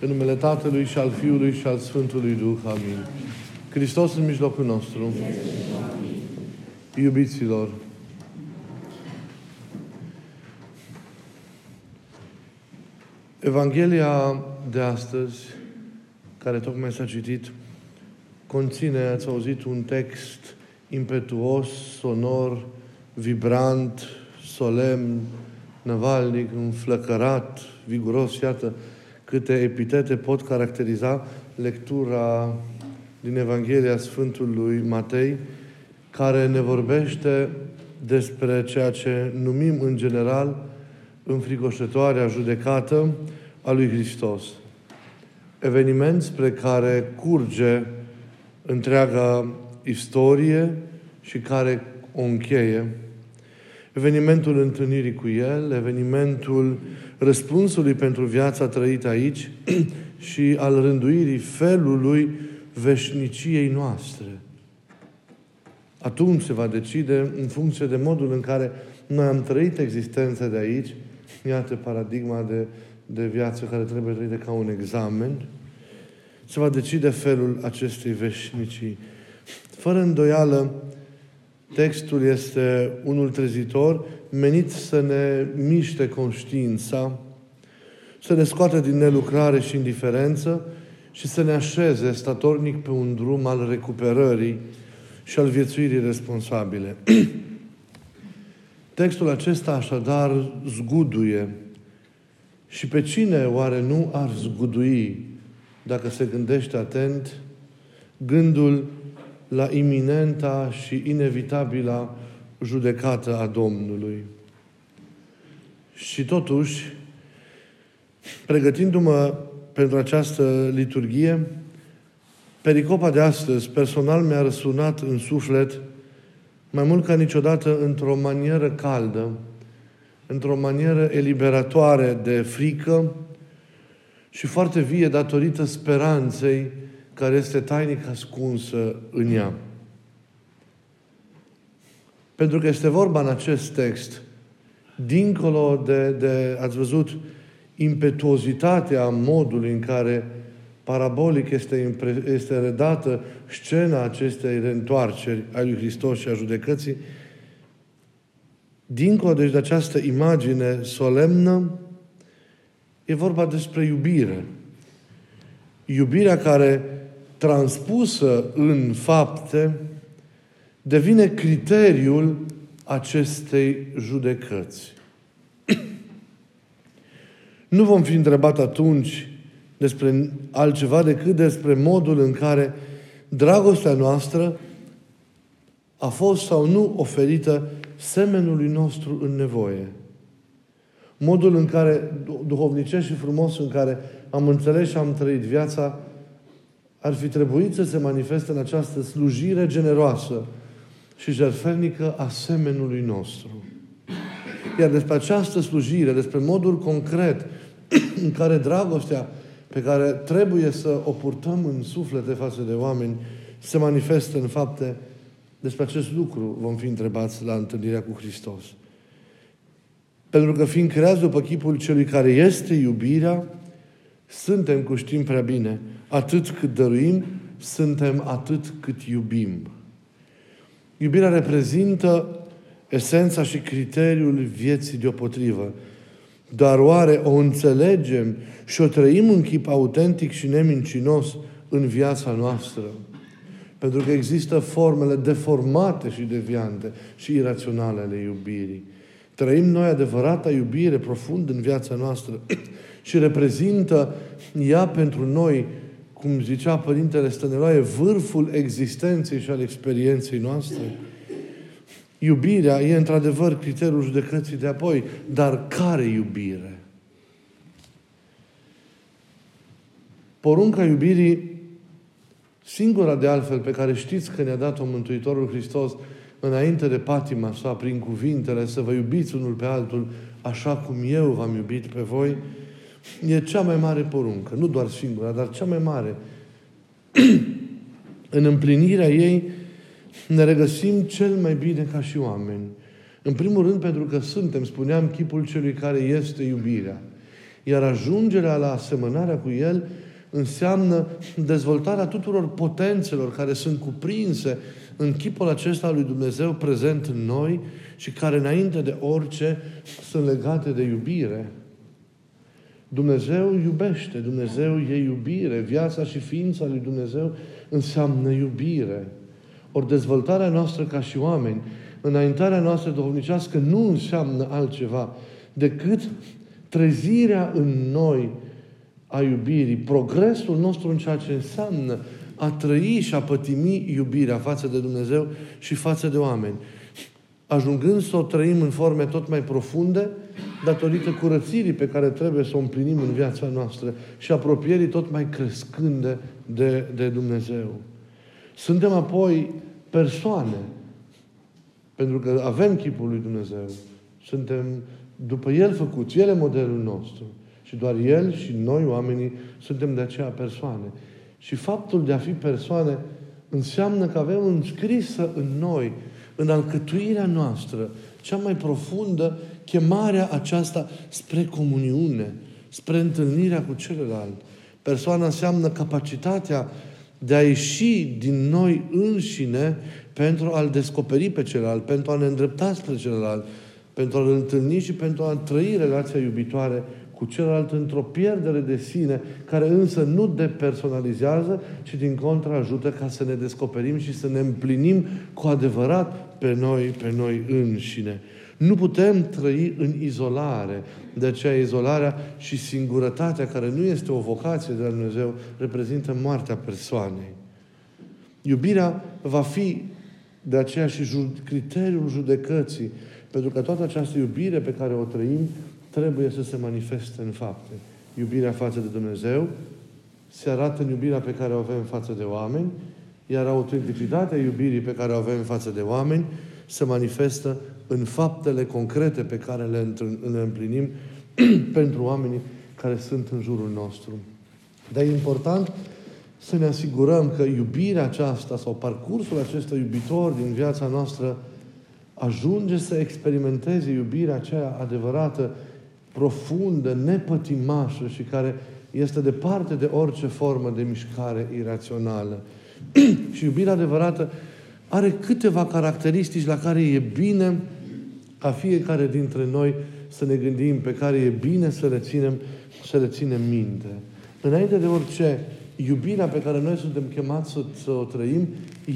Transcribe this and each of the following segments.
În numele Tatălui și al Fiului și al Sfântului Duh. Amin. Hristos în mijlocul nostru. Iubiților, Evanghelia de astăzi, care tocmai s-a citit, conține, ați auzit, un text impetuos, sonor, vibrant, solemn, năvalnic, înflăcărat, viguros, iată câte epitete pot caracteriza lectura din Evanghelia Sfântului Matei, care ne vorbește despre ceea ce numim în general înfricoșătoarea judecată a lui Hristos. Eveniment spre care curge întreaga istorie și care o încheie. Evenimentul întâlnirii cu El, evenimentul răspunsului pentru viața trăită aici și al rânduirii felului veșniciei noastre. Atunci se va decide în funcție de modul în care noi am trăit existența de aici, iată paradigma de, de viață care trebuie trăită ca un examen, se va decide felul acestei veșnicii. Fără îndoială, textul este unul trezitor, menit să ne miște conștiința, să ne scoată din nelucrare și indiferență și să ne așeze statornic pe un drum al recuperării și al viețuirii responsabile. Textul acesta așadar zguduie. Și pe cine oare nu ar zgudui, dacă se gândește atent, gândul la iminenta și inevitabila judecată a Domnului. Și totuși, pregătindu-mă pentru această liturghie, pericopa de astăzi personal mi-a răsunat în suflet mai mult ca niciodată într-o manieră caldă, într-o manieră eliberatoare de frică și foarte vie datorită speranței care este tainic ascunsă în ea. Pentru că este vorba în acest text, dincolo de, de ați văzut, impetuozitatea modului în care parabolic este, este redată scena acestei reîntoarceri a lui Hristos și a judecății, dincolo deci de această imagine solemnă, e vorba despre iubire. Iubirea care, transpusă în fapte, devine criteriul acestei judecăți. nu vom fi întrebat atunci despre altceva decât despre modul în care dragostea noastră a fost sau nu oferită semenului nostru în nevoie. Modul în care, duhovnicesc și frumos, în care am înțeles și am trăit viața, ar fi trebuit să se manifeste în această slujire generoasă și jertfelnică a semenului nostru. Iar despre această slujire, despre modul concret în care dragostea pe care trebuie să o purtăm în suflete față de oameni se manifestă în fapte, despre acest lucru vom fi întrebați la întâlnirea cu Hristos. Pentru că fiind creați după chipul celui care este iubirea, suntem, cu știm prea bine, atât cât dăruim, suntem atât cât iubim. Iubirea reprezintă esența și criteriul vieții deopotrivă. Dar oare o înțelegem și o trăim în chip autentic și nemincinos în viața noastră? Pentru că există formele deformate și deviante și iraționale ale iubirii. Trăim noi adevărata iubire profund în viața noastră și reprezintă ea pentru noi, cum zicea Părintele Stăneloae, vârful existenței și al experienței noastre. Iubirea e într-adevăr criteriul judecății de apoi, dar care iubire? Porunca iubirii, singura de altfel pe care știți că ne-a dat-o Mântuitorul Hristos înainte de patima sa, prin cuvintele, să vă iubiți unul pe altul așa cum eu v-am iubit pe voi, e cea mai mare poruncă. Nu doar singura, dar cea mai mare. în împlinirea ei, ne regăsim cel mai bine ca și oameni. În primul rând pentru că suntem, spuneam, chipul celui care este iubirea. Iar ajungerea la asemănarea cu El înseamnă dezvoltarea tuturor potențelor care sunt cuprinse în chipul acesta al lui Dumnezeu prezent în noi și care înainte de orice sunt legate de iubire. Dumnezeu iubește, Dumnezeu e iubire. Viața și ființa lui Dumnezeu înseamnă iubire. Ori dezvoltarea noastră ca și oameni, înaintarea noastră duhovnicească nu înseamnă altceva decât trezirea în noi a iubirii, progresul nostru în ceea ce înseamnă a trăi și a pătimi iubirea față de Dumnezeu și față de oameni. Ajungând să o trăim în forme tot mai profunde, datorită curățirii pe care trebuie să o împlinim în viața noastră și apropierii tot mai crescânde de, de Dumnezeu. Suntem apoi persoane, pentru că avem chipul lui Dumnezeu. Suntem după El făcuți, El e modelul nostru. Și doar El și noi, oamenii, suntem de aceea persoane. Și faptul de a fi persoane înseamnă că avem înscrisă în noi, în alcătuirea noastră, cea mai profundă chemarea aceasta spre comuniune, spre întâlnirea cu celălalt. Persoana înseamnă capacitatea de a ieși din noi înșine pentru a-L descoperi pe celălalt, pentru a ne îndrepta spre celălalt, pentru a-L întâlni și pentru a trăi relația iubitoare cu celălalt într-o pierdere de sine, care însă nu depersonalizează, ci din contra ajută ca să ne descoperim și să ne împlinim cu adevărat pe noi, pe noi înșine. Nu putem trăi în izolare. De aceea izolarea și singurătatea, care nu este o vocație de la Dumnezeu, reprezintă moartea persoanei. Iubirea va fi de aceea și criteriul judecății, pentru că toată această iubire pe care o trăim trebuie să se manifeste în fapte. Iubirea față de Dumnezeu se arată în iubirea pe care o avem față de oameni, iar autenticitatea iubirii pe care o avem față de oameni se manifestă în faptele concrete pe care le, le împlinim pentru oamenii care sunt în jurul nostru. Dar e important să ne asigurăm că iubirea aceasta sau parcursul acesta iubitor din viața noastră ajunge să experimenteze iubirea aceea adevărată profundă, nepătimașă și care este departe de orice formă de mișcare irațională. și iubirea adevărată are câteva caracteristici la care e bine ca fiecare dintre noi să ne gândim, pe care e bine să le ținem, să le ținem minte. Înainte de orice, iubirea pe care noi suntem chemați să, să o trăim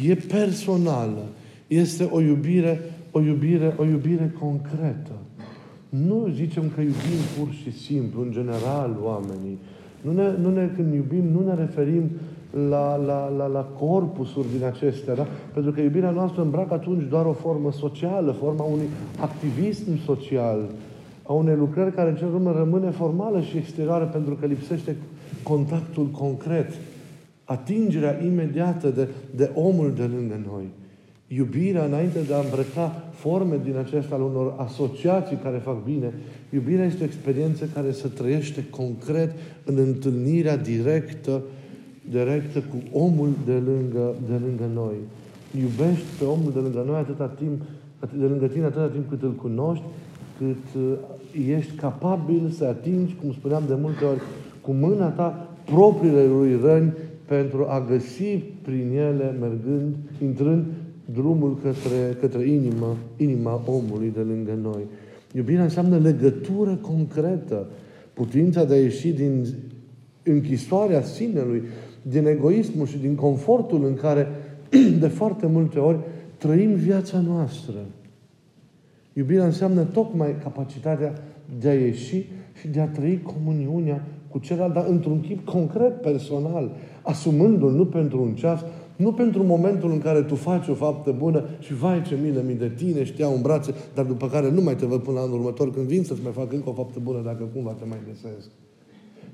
e personală. Este o iubire, o iubire, o iubire concretă. Nu zicem că iubim pur și simplu, în general, oamenii. Nu ne, nu ne, când iubim, nu ne referim la, la, la, la corpusuri din acestea, da? Pentru că iubirea noastră îmbracă atunci doar o formă socială, forma unui activism social, a unei lucrări care în cel urmă rămâne formală și exterioară pentru că lipsește contactul concret, atingerea imediată de, de omul de lângă noi. Iubirea, înainte de a îmbrăca forme din acestea al unor asociații care fac bine, iubirea este o experiență care se trăiește concret în întâlnirea directă, directă cu omul de lângă, de lângă noi. Iubești pe omul de lângă noi atâta timp, de lângă tine atâta timp cât îl cunoști, cât uh, ești capabil să atingi, cum spuneam de multe ori, cu mâna ta propriile lui răni pentru a găsi prin ele, mergând, intrând drumul către, către inima, inima omului de lângă noi. Iubirea înseamnă legătură concretă, putința de a ieși din închisoarea sinelui, din egoismul și din confortul în care de foarte multe ori trăim viața noastră. Iubirea înseamnă tocmai capacitatea de a ieși și de a trăi comuniunea cu celălalt, dar într-un chip concret, personal, asumându-l nu pentru un ceas, nu pentru momentul în care tu faci o faptă bună și vai ce milă mi de tine și te iau în brațe, dar după care nu mai te văd până la anul următor când vin să-ți mai fac încă o faptă bună dacă cumva te mai găsesc.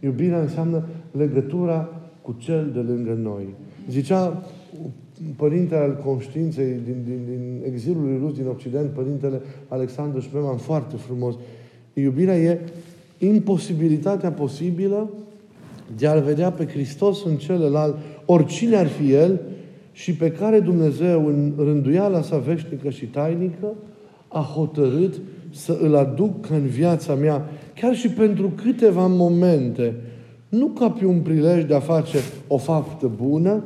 Iubirea înseamnă legătura cu cel de lângă noi. Zicea părintele al conștiinței din, din, din exilul lui rus din Occident, părintele Alexandru Șmeman, foarte frumos. Iubirea e imposibilitatea posibilă de a-L vedea pe Hristos în celălalt, oricine ar fi El, și pe care Dumnezeu, în rânduiala sa veșnică și tainică, a hotărât să îl aduc în viața mea, chiar și pentru câteva momente, nu ca pe un prilej de a face o faptă bună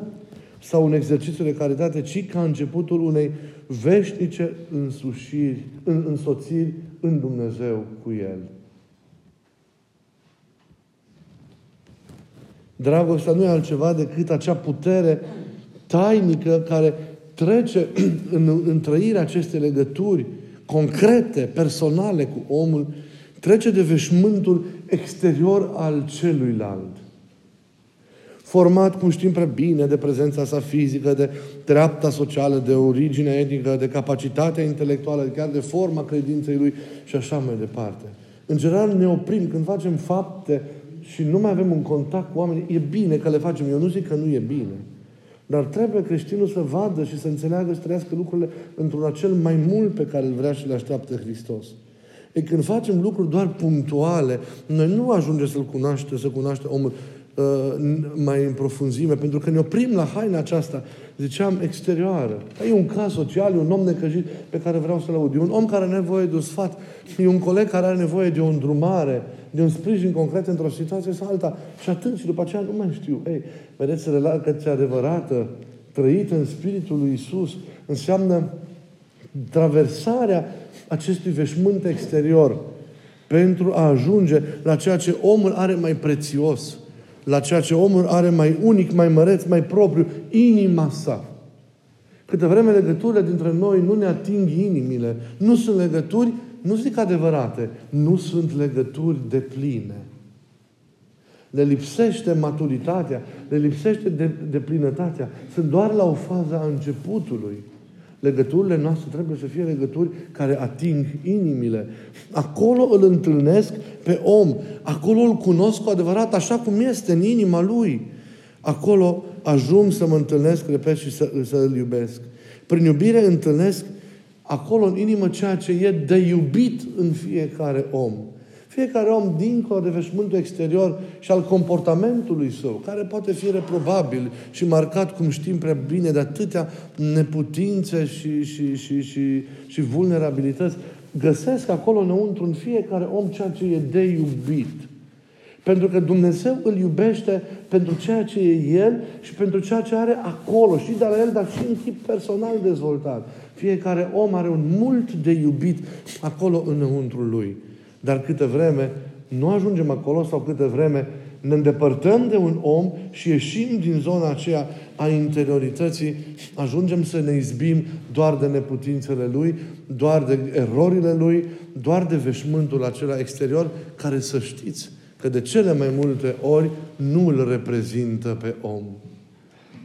sau un exercițiu de caritate, ci ca începutul unei veșnice însușiri, în, însoțiri în Dumnezeu cu El. Dragostea nu e altceva decât acea putere tainică care trece în, în trăirea acestei legături concrete, personale cu omul, trece de veșmântul exterior al celuilalt. Format, cum știm prea bine, de prezența sa fizică, de treapta socială, de origine etnică, de capacitatea intelectuală, chiar de forma credinței lui și așa mai departe. În general ne oprim când facem fapte și nu mai avem un contact cu oamenii. E bine că le facem. Eu nu zic că nu e bine. Dar trebuie creștinul să vadă și să înțeleagă și să trăiască lucrurile într-un acel mai mult pe care îl vrea și le așteaptă Hristos. E când facem lucruri doar punctuale, noi nu ajungem să-L cunoaște, să cunoaște omul uh, mai în profunzime, pentru că ne oprim la haina aceasta, ziceam, exterioară. E un caz social, e un om necăjit pe care vreau să-l aud. E un om care are nevoie de un sfat, e un coleg care are nevoie de o îndrumare, de un sprijin concret într-o situație sau alta. Și atât. Și după aceea nu mai știu. Ei, vedeți, relația adevărată, trăită în Spiritul lui Isus, înseamnă traversarea acestui veșmânt exterior pentru a ajunge la ceea ce omul are mai prețios, la ceea ce omul are mai unic, mai măreț, mai propriu, inima sa. Câte vreme legăturile dintre noi nu ne ating inimile, nu sunt legături nu zic adevărate, nu sunt legături de pline. Le lipsește maturitatea, le lipsește de, de plinătatea. Sunt doar la o fază a începutului. Legăturile noastre trebuie să fie legături care ating inimile. Acolo îl întâlnesc pe om. Acolo îl cunosc cu adevărat așa cum este în inima lui. Acolo ajung să mă întâlnesc, repet, și să, să îl iubesc. Prin iubire întâlnesc acolo în inimă ceea ce e de iubit în fiecare om. Fiecare om, dincolo de veșmântul exterior și al comportamentului său, care poate fi reprobabil și marcat, cum știm prea bine, de atâtea neputințe și, și, și, și, și vulnerabilități, găsesc acolo înăuntru în fiecare om ceea ce e de iubit. Pentru că Dumnezeu îl iubește pentru ceea ce e El și pentru ceea ce are acolo, și de la El, dar și în tip personal dezvoltat. Fiecare om are un mult de iubit acolo înăuntru lui. Dar câte vreme nu ajungem acolo sau câte vreme ne îndepărtăm de un om și ieșim din zona aceea a interiorității, ajungem să ne izbim doar de neputințele lui, doar de erorile lui, doar de veșmântul acela exterior, care să știți că de cele mai multe ori nu îl reprezintă pe om.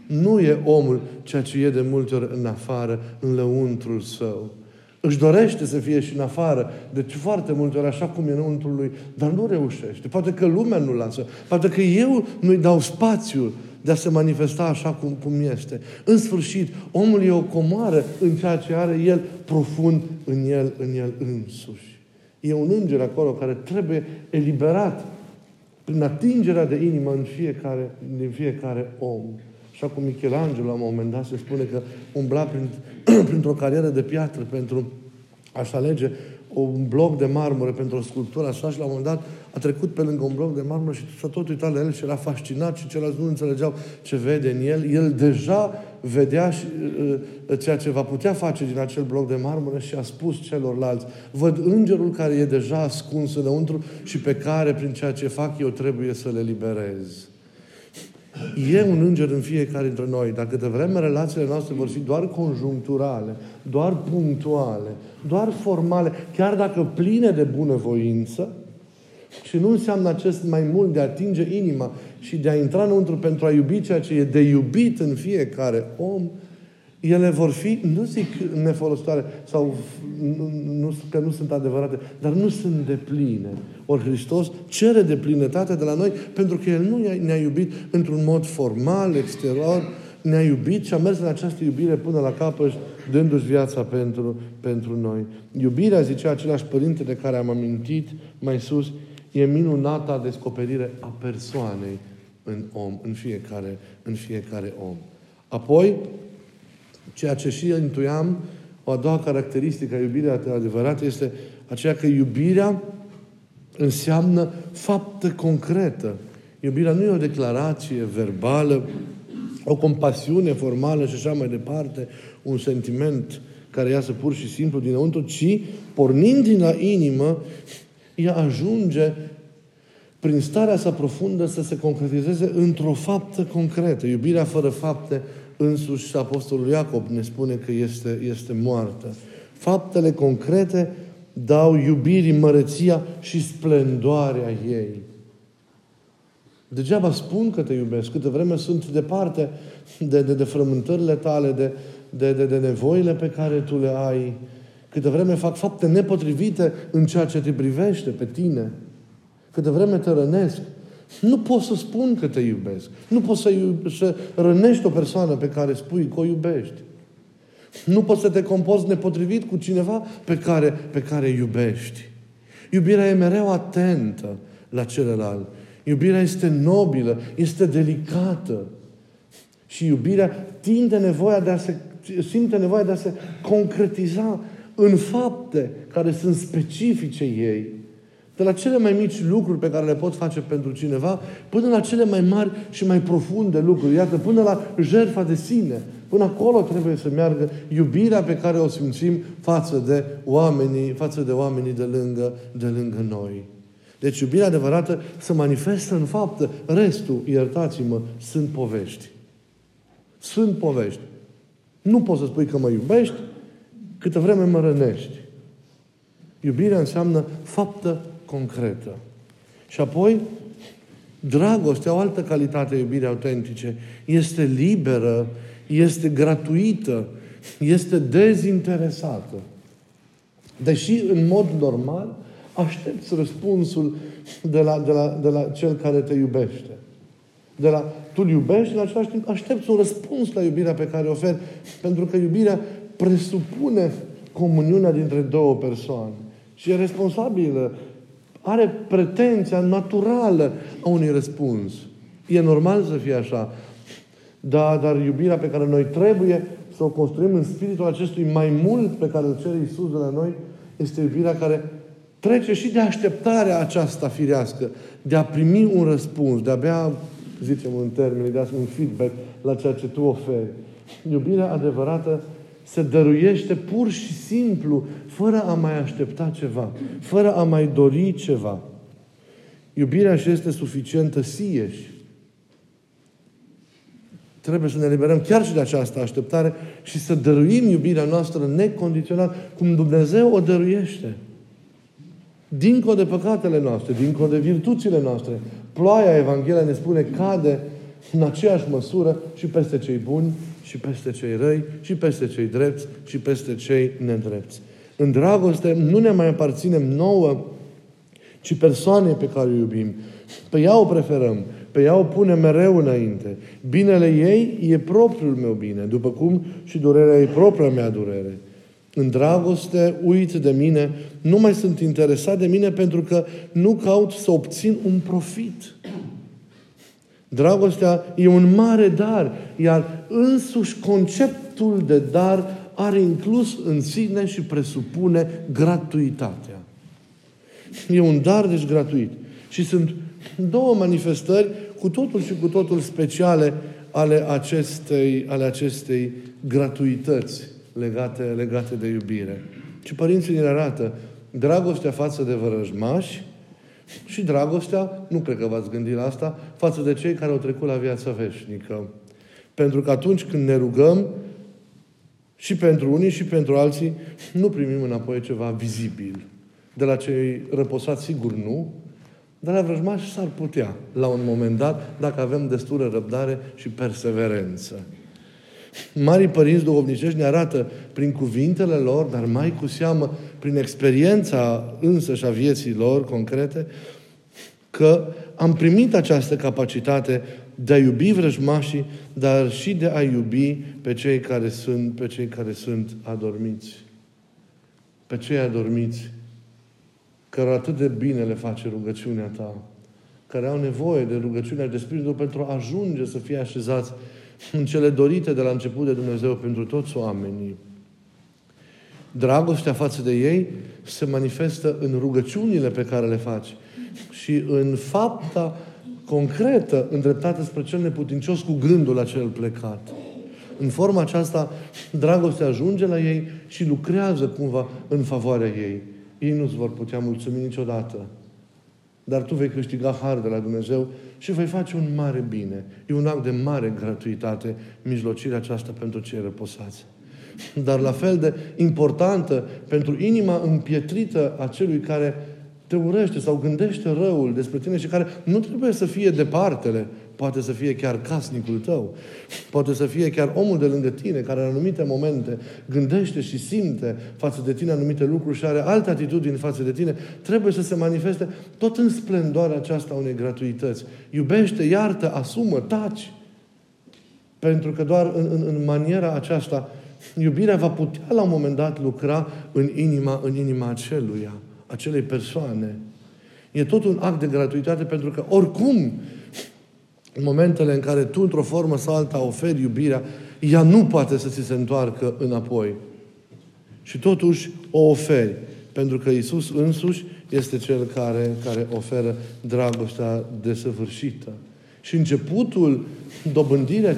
Nu e omul ceea ce e de multe ori în afară, în lăuntrul său. Își dorește să fie și în afară, deci foarte multe ori așa cum e înăuntrul lui, dar nu reușește. Poate că lumea nu lasă, poate că eu nu-i dau spațiul de a se manifesta așa cum, cum este. În sfârșit, omul e o comoară în ceea ce are el profund în el, în el însuși. E un înger acolo care trebuie eliberat prin atingerea de inimă în fiecare, din fiecare om. Așa cum Michelangelo la un moment dat se spune că umbla prin, printr-o carieră de piatră pentru a-și alege un bloc de marmură pentru o sculptură așa și la un moment dat a trecut pe lângă un bloc de marmură și s-a tot uitat la el și era fascinat și ceilalți nu înțelegeau ce vede în el. El deja vedea și, uh, uh, ceea ce va putea face din acel bloc de marmură și a spus celorlalți, văd îngerul care e deja ascuns înăuntru și pe care, prin ceea ce fac eu, trebuie să le liberez. E un înger în fiecare dintre noi. Dacă de vreme relațiile noastre vor fi doar conjuncturale, doar punctuale, doar formale, chiar dacă pline de bunăvoință, și nu înseamnă acest mai mult de a atinge inima și de a intra înăuntru pentru a iubi ceea ce e de iubit în fiecare om, ele vor fi, nu zic nefolositoare sau nu, nu, că nu sunt adevărate, dar nu sunt de pline. Ori Hristos cere de plinătate de la noi pentru că El nu ne-a iubit într-un mod formal, exterior, ne-a iubit și a mers în această iubire până la capăt, dându-și viața pentru, pentru noi. Iubirea, zicea același părinte de care am amintit mai sus, e minunata descoperire a persoanei în om, în fiecare, în fiecare om. Apoi, ceea ce și intuiam, O a doua caracteristică a iubirii adevărate este aceea că iubirea înseamnă faptă concretă. Iubirea nu e o declarație verbală, o compasiune formală și așa mai departe, un sentiment care iasă pur și simplu dinăuntru, ci, pornind din la inimă, ea ajunge prin starea sa profundă să se concretizeze într-o faptă concretă. Iubirea fără fapte, însuși Apostolul Iacob ne spune că este, este moartă. Faptele concrete dau iubirii măreția și splendoarea ei. Degeaba spun că te iubesc, câte vreme sunt departe de, de, de frământările tale, de, de, de, de nevoile pe care tu le ai, câte vreme fac fapte nepotrivite în ceea ce te privește pe tine, câte vreme te rănesc, nu pot să spun că te iubesc. Nu poți să, iub- să rănești o persoană pe care spui că o iubești. Nu poți să te comporți nepotrivit cu cineva pe care, pe care iubești. Iubirea e mereu atentă la celălalt. Iubirea este nobilă, este delicată. Și iubirea tinde nevoia de a se, simte nevoia de a se concretiza în fapte care sunt specifice ei. De la cele mai mici lucruri pe care le pot face pentru cineva, până la cele mai mari și mai profunde lucruri. Iată, până la jertfa de sine. Până acolo trebuie să meargă iubirea pe care o simțim față de oamenii, față de oamenii de lângă, de lângă noi. Deci iubirea adevărată se manifestă în faptă. Restul, iertați-mă, sunt povești. Sunt povești. Nu poți să spui că mă iubești câtă vreme mă rănești. Iubirea înseamnă faptă concretă. Și apoi, dragostea, o altă calitate a iubirii autentice, este liberă, este gratuită, este dezinteresată. Deși, în mod normal, aștepți răspunsul de la, de la, de la cel care te iubește. De la, tu îl iubești, în același timp aștepți un răspuns la iubirea pe care o oferi. Pentru că iubirea presupune comuniunea dintre două persoane. Și e responsabilă, are pretenția naturală a unui răspuns. E normal să fie așa. Da, dar iubirea pe care noi trebuie să o construim în spiritul acestui mai mult pe care îl cere Iisus de la noi, este iubirea care trece și de așteptarea aceasta firească, de a primi un răspuns, de a avea, zicem în termeni, de a un feedback la ceea ce tu oferi. Iubirea adevărată se dăruiește pur și simplu, fără a mai aștepta ceva, fără a mai dori ceva. Iubirea și este suficientă sieși. Trebuie să ne liberăm chiar și de această așteptare și să dăruim iubirea noastră necondiționat, cum Dumnezeu o dăruiește. Dincolo de păcatele noastre, dincolo de virtuțile noastre, ploaia Evanghelia ne spune cade în aceeași măsură și peste cei buni și peste cei răi și peste cei drepți și peste cei nedrepți. În dragoste nu ne mai aparținem nouă, ci persoane pe care o iubim. Pe ea o preferăm, pe ea o punem mereu înainte. Binele ei e propriul meu bine, după cum și durerea e propria mea durere. În dragoste uit de mine, nu mai sunt interesat de mine pentru că nu caut să obțin un profit. Dragostea e un mare dar, iar însuși conceptul de dar are inclus în sine și presupune gratuitatea. E un dar, deci gratuit. Și sunt două manifestări cu totul și cu totul speciale ale acestei, ale acestei gratuități legate, legate de iubire. Și părinții ne arată dragostea față de vărăjmași și dragostea, nu cred că v-ați gândit la asta, față de cei care au trecut la viața veșnică. Pentru că atunci când ne rugăm, și pentru unii și pentru alții, nu primim înapoi ceva vizibil. De la cei răposați, sigur nu, dar la vrăjmași s-ar putea, la un moment dat, dacă avem destulă răbdare și perseverență. Marii părinți duhovnicești ne arată prin cuvintele lor, dar mai cu seamă prin experiența însă și a vieții lor concrete, că am primit această capacitate de a iubi vrăjmașii, dar și de a iubi pe cei care sunt, pe cei care sunt adormiți. Pe cei adormiți, care atât de bine le face rugăciunea ta, care au nevoie de rugăciunea de Spiritul pentru a ajunge să fie așezați în cele dorite de la început de Dumnezeu pentru toți oamenii. Dragostea față de ei se manifestă în rugăciunile pe care le faci și în fapta concretă îndreptată spre cel neputincios cu gândul acel plecat. În forma aceasta, dragostea ajunge la ei și lucrează cumva în favoarea ei. Ei nu-ți vor putea mulțumi niciodată. Dar tu vei câștiga har de la Dumnezeu și vei face un mare bine. E un act de mare gratuitate mijlocirea aceasta pentru cei răposați. Dar la fel de importantă pentru inima împietrită a celui care te urăște sau gândește răul despre tine și care nu trebuie să fie departele, poate să fie chiar casnicul tău, poate să fie chiar omul de lângă tine, care în anumite momente gândește și simte față de tine anumite lucruri și are alte atitudini față de tine, trebuie să se manifeste tot în splendoarea aceasta a unei gratuități. Iubește, iartă, asumă, taci. Pentru că doar în, în, în maniera aceasta iubirea va putea la un moment dat lucra în inima, în inima aceluia acelei persoane. E tot un act de gratuitate pentru că oricum în momentele în care tu într-o formă sau alta oferi iubirea, ea nu poate să ți se întoarcă înapoi. Și totuși o oferi. Pentru că Isus însuși este Cel care, care oferă dragostea desăvârșită. Și începutul dobândirea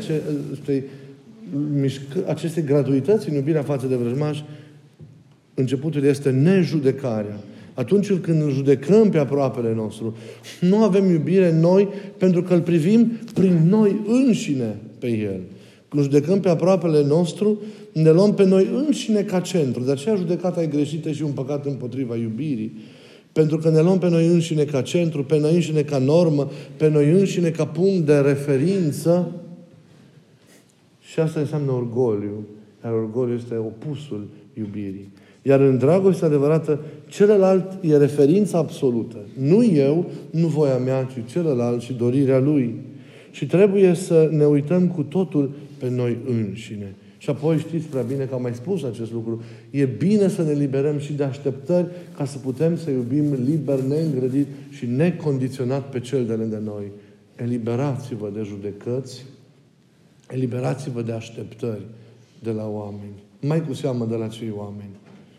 acestei, acestei gratuități în iubirea față de vrăjmași, începutul este nejudecarea atunci când judecăm pe aproapele nostru, nu avem iubire în noi pentru că îl privim prin noi înșine pe El. Când judecăm pe aproapele nostru, ne luăm pe noi înșine ca centru. De aceea judecata e greșită și un păcat împotriva iubirii. Pentru că ne luăm pe noi înșine ca centru, pe noi înșine ca normă, pe noi înșine ca punct de referință. Și asta înseamnă orgoliu. Iar orgoliu este opusul iubirii. Iar în dragoste adevărată, celălalt e referința absolută. Nu eu, nu voia mea, ci celălalt și dorirea lui. Și trebuie să ne uităm cu totul pe noi înșine. Și apoi știți prea bine că am mai spus acest lucru. E bine să ne liberăm și de așteptări ca să putem să iubim liber, neîngrădit și necondiționat pe cel de lângă noi. Eliberați-vă de judecăți, eliberați-vă de așteptări de la oameni. Mai cu seamă de la cei oameni.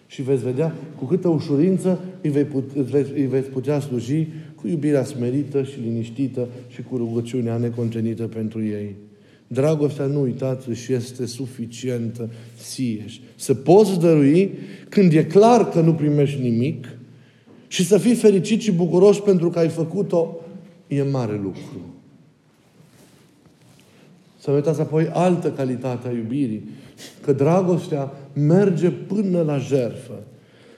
Și veți vedea cu câtă ușurință îi, vei put, îți, veți, îi veți putea sluji cu iubirea smerită și liniștită și cu rugăciunea necontenită pentru ei. Dragostea, nu uitați, și este suficientă sieși. Să poți dărui când e clar că nu primești nimic și să fii fericit și bucuros pentru că ai făcut-o, e mare lucru. Să uitați apoi altă calitate a iubirii. Că dragostea merge până la jertfă.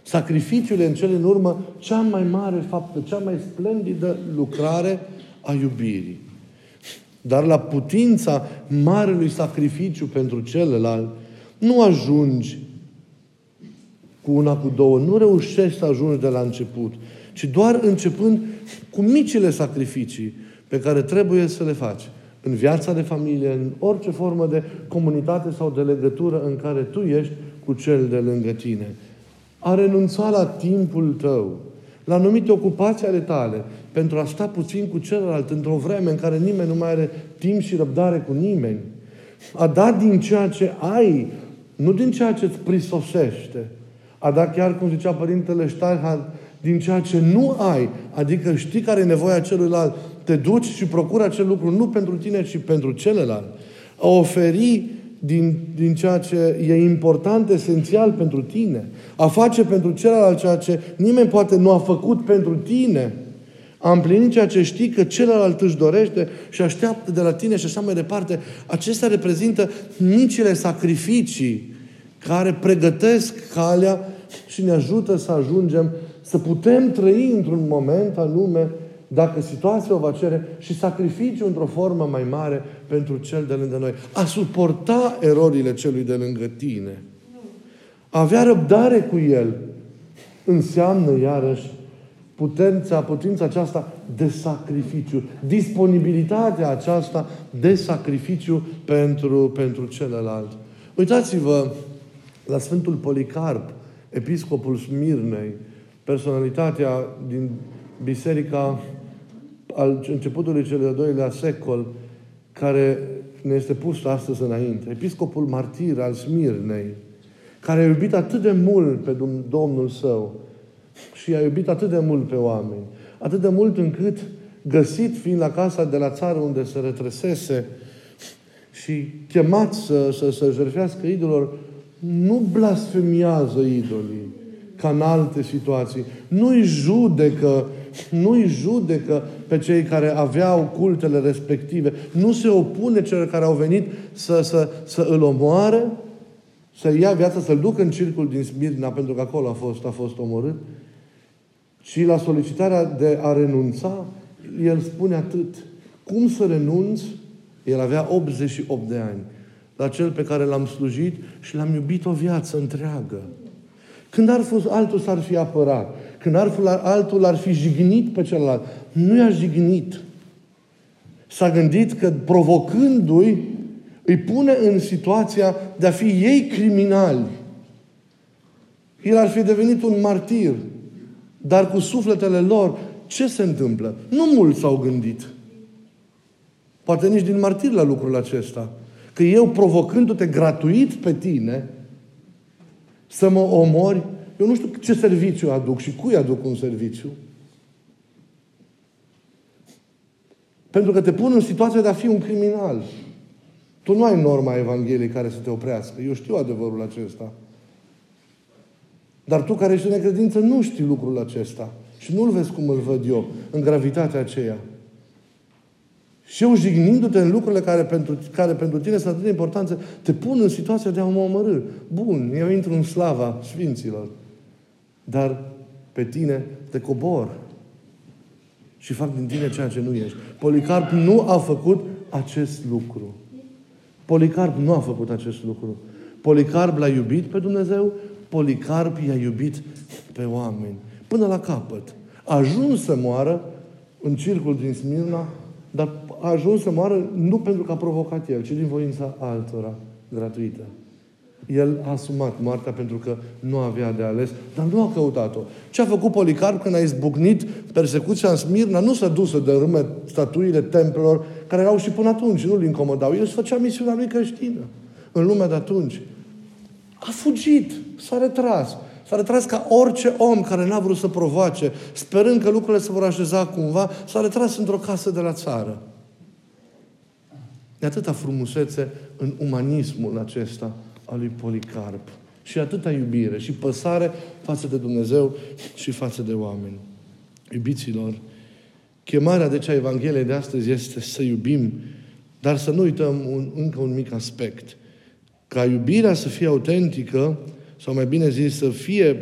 Sacrificiul e în cele în urmă cea mai mare faptă, cea mai splendidă lucrare a iubirii. Dar la putința marelui sacrificiu pentru celălalt, nu ajungi cu una, cu două. Nu reușești să ajungi de la început. Ci doar începând cu micile sacrificii pe care trebuie să le faci în viața de familie, în orice formă de comunitate sau de legătură în care tu ești cu cel de lângă tine. A renunța la timpul tău, la anumite ocupații ale tale, pentru a sta puțin cu celălalt într-o vreme în care nimeni nu mai are timp și răbdare cu nimeni. A da din ceea ce ai, nu din ceea ce îți prisosește. A da chiar, cum zicea Părintele Steinhardt, din ceea ce nu ai, adică știi care e nevoia celuilalt, te duci și procuri acel lucru nu pentru tine, ci pentru celălalt. A oferi din, din ceea ce e important, esențial pentru tine. A face pentru celălalt ceea ce nimeni poate nu a făcut pentru tine. A împlini ceea ce știi că celălalt își dorește și așteaptă de la tine și așa mai departe. Acestea reprezintă micile sacrificii care pregătesc calea și ne ajută să ajungem să putem trăi într-un moment anume dacă situația o va cere, și sacrificiu într-o formă mai mare pentru cel de lângă noi. A suporta erorile celui de lângă tine. A avea răbdare cu el înseamnă, iarăși, putența, putința aceasta de sacrificiu, disponibilitatea aceasta de sacrificiu pentru, pentru celălalt. Uitați-vă la Sfântul Policarp, episcopul Smirnei, personalitatea din Biserica al începutului cel de-al doilea secol, care ne este pus astăzi înainte. Episcopul martir al Smirnei, care a iubit atât de mult pe Domnul său și a iubit atât de mult pe oameni, atât de mult încât, găsit fiind la casa de la țară unde se retrăsese și chemat să, să, să jertfească idolor, nu blasfemiază idolii ca în alte situații. Nu-i judecă, nu-i judecă pe cei care aveau cultele respective. Nu se opune celor care au venit să, să, să îl omoare, să ia viața, să-l ducă în circul din Smirna, pentru că acolo a fost, a fost omorât. Și la solicitarea de a renunța, el spune atât. Cum să renunț? El avea 88 de ani. La cel pe care l-am slujit și l-am iubit o viață întreagă. Când ar fost altul s-ar fi apărat. Când ar fi, altul ar fi jignit pe celălalt. Nu i-a jignit. S-a gândit că provocându-i, îi pune în situația de a fi ei criminali. El ar fi devenit un martir. Dar cu sufletele lor, ce se întâmplă? Nu mulți s-au gândit. Poate nici din martir la lucrul acesta. Că eu, provocându-te gratuit pe tine, să mă omori, eu nu știu ce serviciu aduc și cui aduc un serviciu. Pentru că te pun în situația de a fi un criminal. Tu nu ai norma Evangheliei care să te oprească. Eu știu adevărul acesta. Dar tu care ești în necredință nu știi lucrul acesta. Și nu-l vezi cum îl văd eu, în gravitatea aceea. Și eu jignindu-te în lucrurile care pentru, care pentru tine sunt atât de importante, te pun în situația de a mă omorâ. Bun, eu intru în slava Sfinților. Dar pe tine te cobor. Și fac din tine ceea ce nu ești. Policarp nu a făcut acest lucru. Policarp nu a făcut acest lucru. Policarp l-a iubit pe Dumnezeu, Policarp i-a iubit pe oameni. Până la capăt. A ajuns să moară în circul din Smirna, dar a ajuns să moară nu pentru că a provocat el, ci din voința altora, gratuită. El a asumat moartea pentru că nu avea de ales, dar nu a căutat-o. Ce a făcut Policarp când a izbucnit persecuția în Smirna? Nu s-a dus să dărâme statuile templelor care erau și până atunci, nu-l incomodau. El își făcea misiunea lui creștină în lumea de atunci. A fugit, s-a retras. S-a retras ca orice om care n-a vrut să provoace, sperând că lucrurile se vor așeza cumva, s-a retras într-o casă de la țară. E atâta frumusețe în umanismul acesta al lui Policarp. Și atâta iubire și păsare față de Dumnezeu și față de oameni. Iubiților, chemarea de cea Evangheliei de astăzi este să iubim, dar să nu uităm un, încă un mic aspect. Ca iubirea să fie autentică, sau mai bine zis, să fie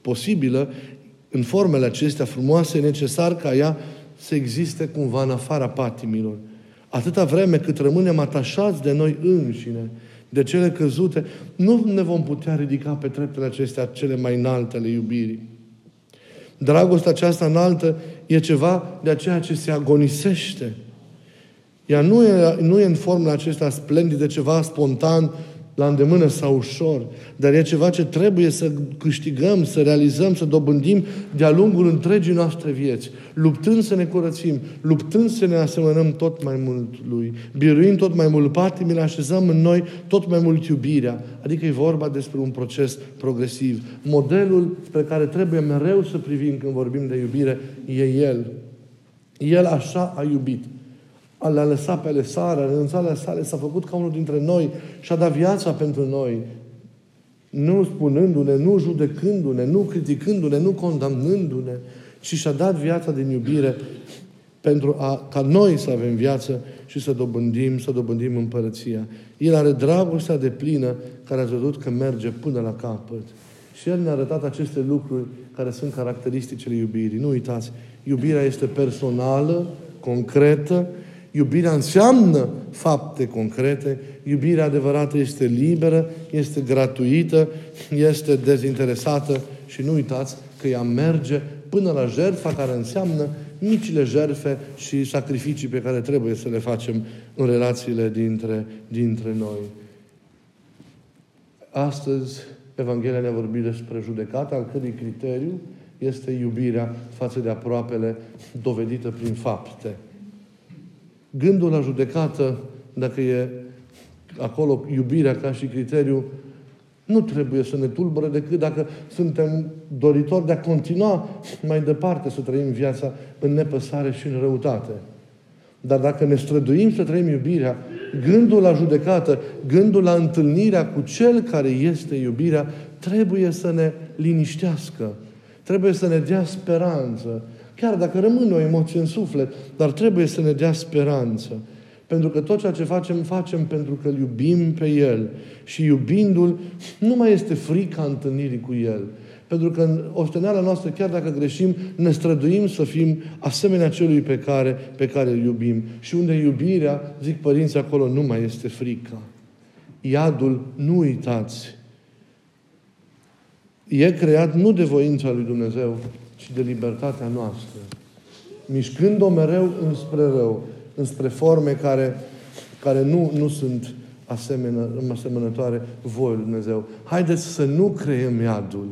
posibilă în formele acestea frumoase, e necesar ca ea să existe cumva în afara patimilor. Atâta vreme cât rămânem atașați de noi înșine, de cele căzute, nu ne vom putea ridica pe treptele acestea cele mai înalte ale iubirii. Dragostea aceasta înaltă e ceva de aceea ce se agonisește. Ea nu e, nu e în formula acesta splendidă, ceva spontan, la îndemână sau ușor, dar e ceva ce trebuie să câștigăm, să realizăm, să dobândim de-a lungul întregii noastre vieți, luptând să ne curățim, luptând să ne asemănăm tot mai mult Lui, biruind tot mai mult patimile, așezăm în noi tot mai mult iubirea, adică e vorba despre un proces progresiv. Modelul spre care trebuie mereu să privim când vorbim de iubire e El. El așa a iubit le-a lăsat pe ale sale, a renunțat ale sale, s-a făcut ca unul dintre noi și a dat viața pentru noi. Nu spunându-ne, nu judecându-ne, nu criticându-ne, nu condamnându-ne, ci și-a dat viața din iubire pentru a, ca noi să avem viață și să dobândim, să dobândim împărăția. El are dragostea de plină care a văzut că merge până la capăt. Și El ne-a arătat aceste lucruri care sunt caracteristicile iubirii. Nu uitați, iubirea este personală, concretă Iubirea înseamnă fapte concrete. Iubirea adevărată este liberă, este gratuită, este dezinteresată și nu uitați că ea merge până la jertfa care înseamnă micile jertfe și sacrificii pe care trebuie să le facem în relațiile dintre, dintre noi. Astăzi, Evanghelia ne-a vorbit despre judecata, al cărui criteriu este iubirea față de aproapele dovedită prin fapte. Gândul la judecată, dacă e acolo iubirea ca și criteriu, nu trebuie să ne tulbure decât dacă suntem doritori de a continua mai departe să trăim viața în nepăsare și în răutate. Dar dacă ne străduim să trăim iubirea, gândul la judecată, gândul la întâlnirea cu Cel care este iubirea, trebuie să ne liniștească. Trebuie să ne dea speranță. Chiar dacă rămâne o emoție în suflet, dar trebuie să ne dea speranță. Pentru că tot ceea ce facem, facem pentru că îl iubim pe El. Și iubindu-L, nu mai este frica întâlnirii cu El. Pentru că în osteneala noastră, chiar dacă greșim, ne străduim să fim asemenea celui pe care, pe care îl iubim. Și unde iubirea, zic părinții acolo, nu mai este frica. Iadul, nu uitați, e creat nu de voința lui Dumnezeu, ci de libertatea noastră. Mișcând-o mereu înspre rău, înspre forme care, care nu, nu sunt asemenea, asemănătoare voi lui Dumnezeu. Haideți să nu creăm iadul.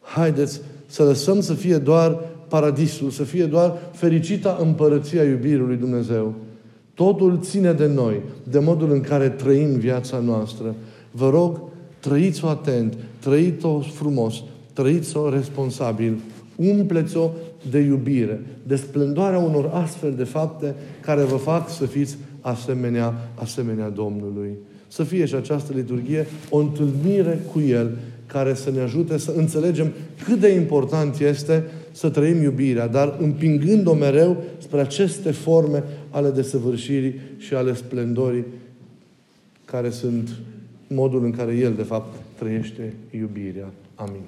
Haideți să lăsăm să fie doar paradisul, să fie doar fericita împărăția iubirii lui Dumnezeu. Totul ține de noi, de modul în care trăim viața noastră. Vă rog, trăiți-o atent, trăiți-o frumos, trăiți-o responsabil, umpleți-o de iubire, de splendoarea unor astfel de fapte care vă fac să fiți asemenea, asemenea Domnului. Să fie și această liturghie o întâlnire cu El care să ne ajute să înțelegem cât de important este să trăim iubirea, dar împingând-o mereu spre aceste forme ale desăvârșirii și ale splendorii care sunt modul în care El, de fapt, trăiește iubirea. Amin.